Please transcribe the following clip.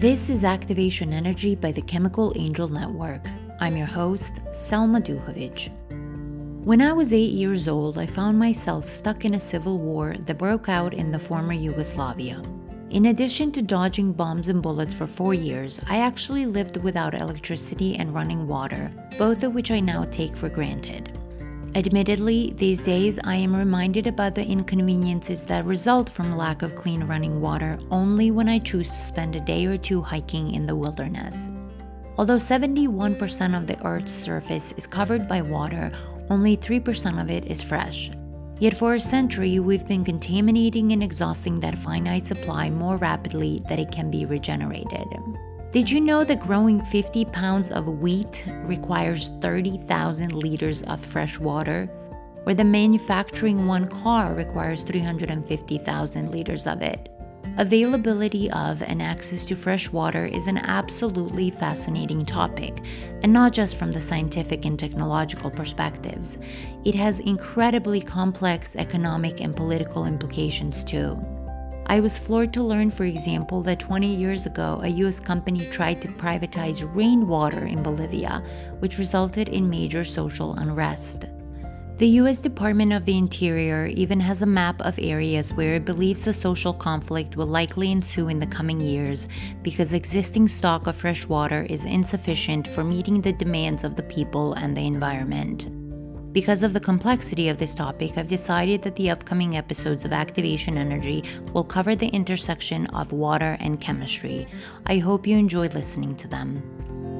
This is Activation Energy by the Chemical Angel Network. I'm your host, Selma Duhovic. When I was eight years old, I found myself stuck in a civil war that broke out in the former Yugoslavia. In addition to dodging bombs and bullets for four years, I actually lived without electricity and running water, both of which I now take for granted. Admittedly, these days I am reminded about the inconveniences that result from lack of clean running water only when I choose to spend a day or two hiking in the wilderness. Although 71% of the Earth's surface is covered by water, only 3% of it is fresh. Yet for a century, we've been contaminating and exhausting that finite supply more rapidly than it can be regenerated. Did you know that growing 50 pounds of wheat requires 30,000 liters of fresh water? Or the manufacturing one car requires 350,000 liters of it? Availability of and access to fresh water is an absolutely fascinating topic, and not just from the scientific and technological perspectives. It has incredibly complex economic and political implications too. I was floored to learn, for example, that 20 years ago, a US company tried to privatize rainwater in Bolivia, which resulted in major social unrest. The US Department of the Interior even has a map of areas where it believes a social conflict will likely ensue in the coming years because existing stock of fresh water is insufficient for meeting the demands of the people and the environment. Because of the complexity of this topic, I've decided that the upcoming episodes of Activation Energy will cover the intersection of water and chemistry. I hope you enjoy listening to them.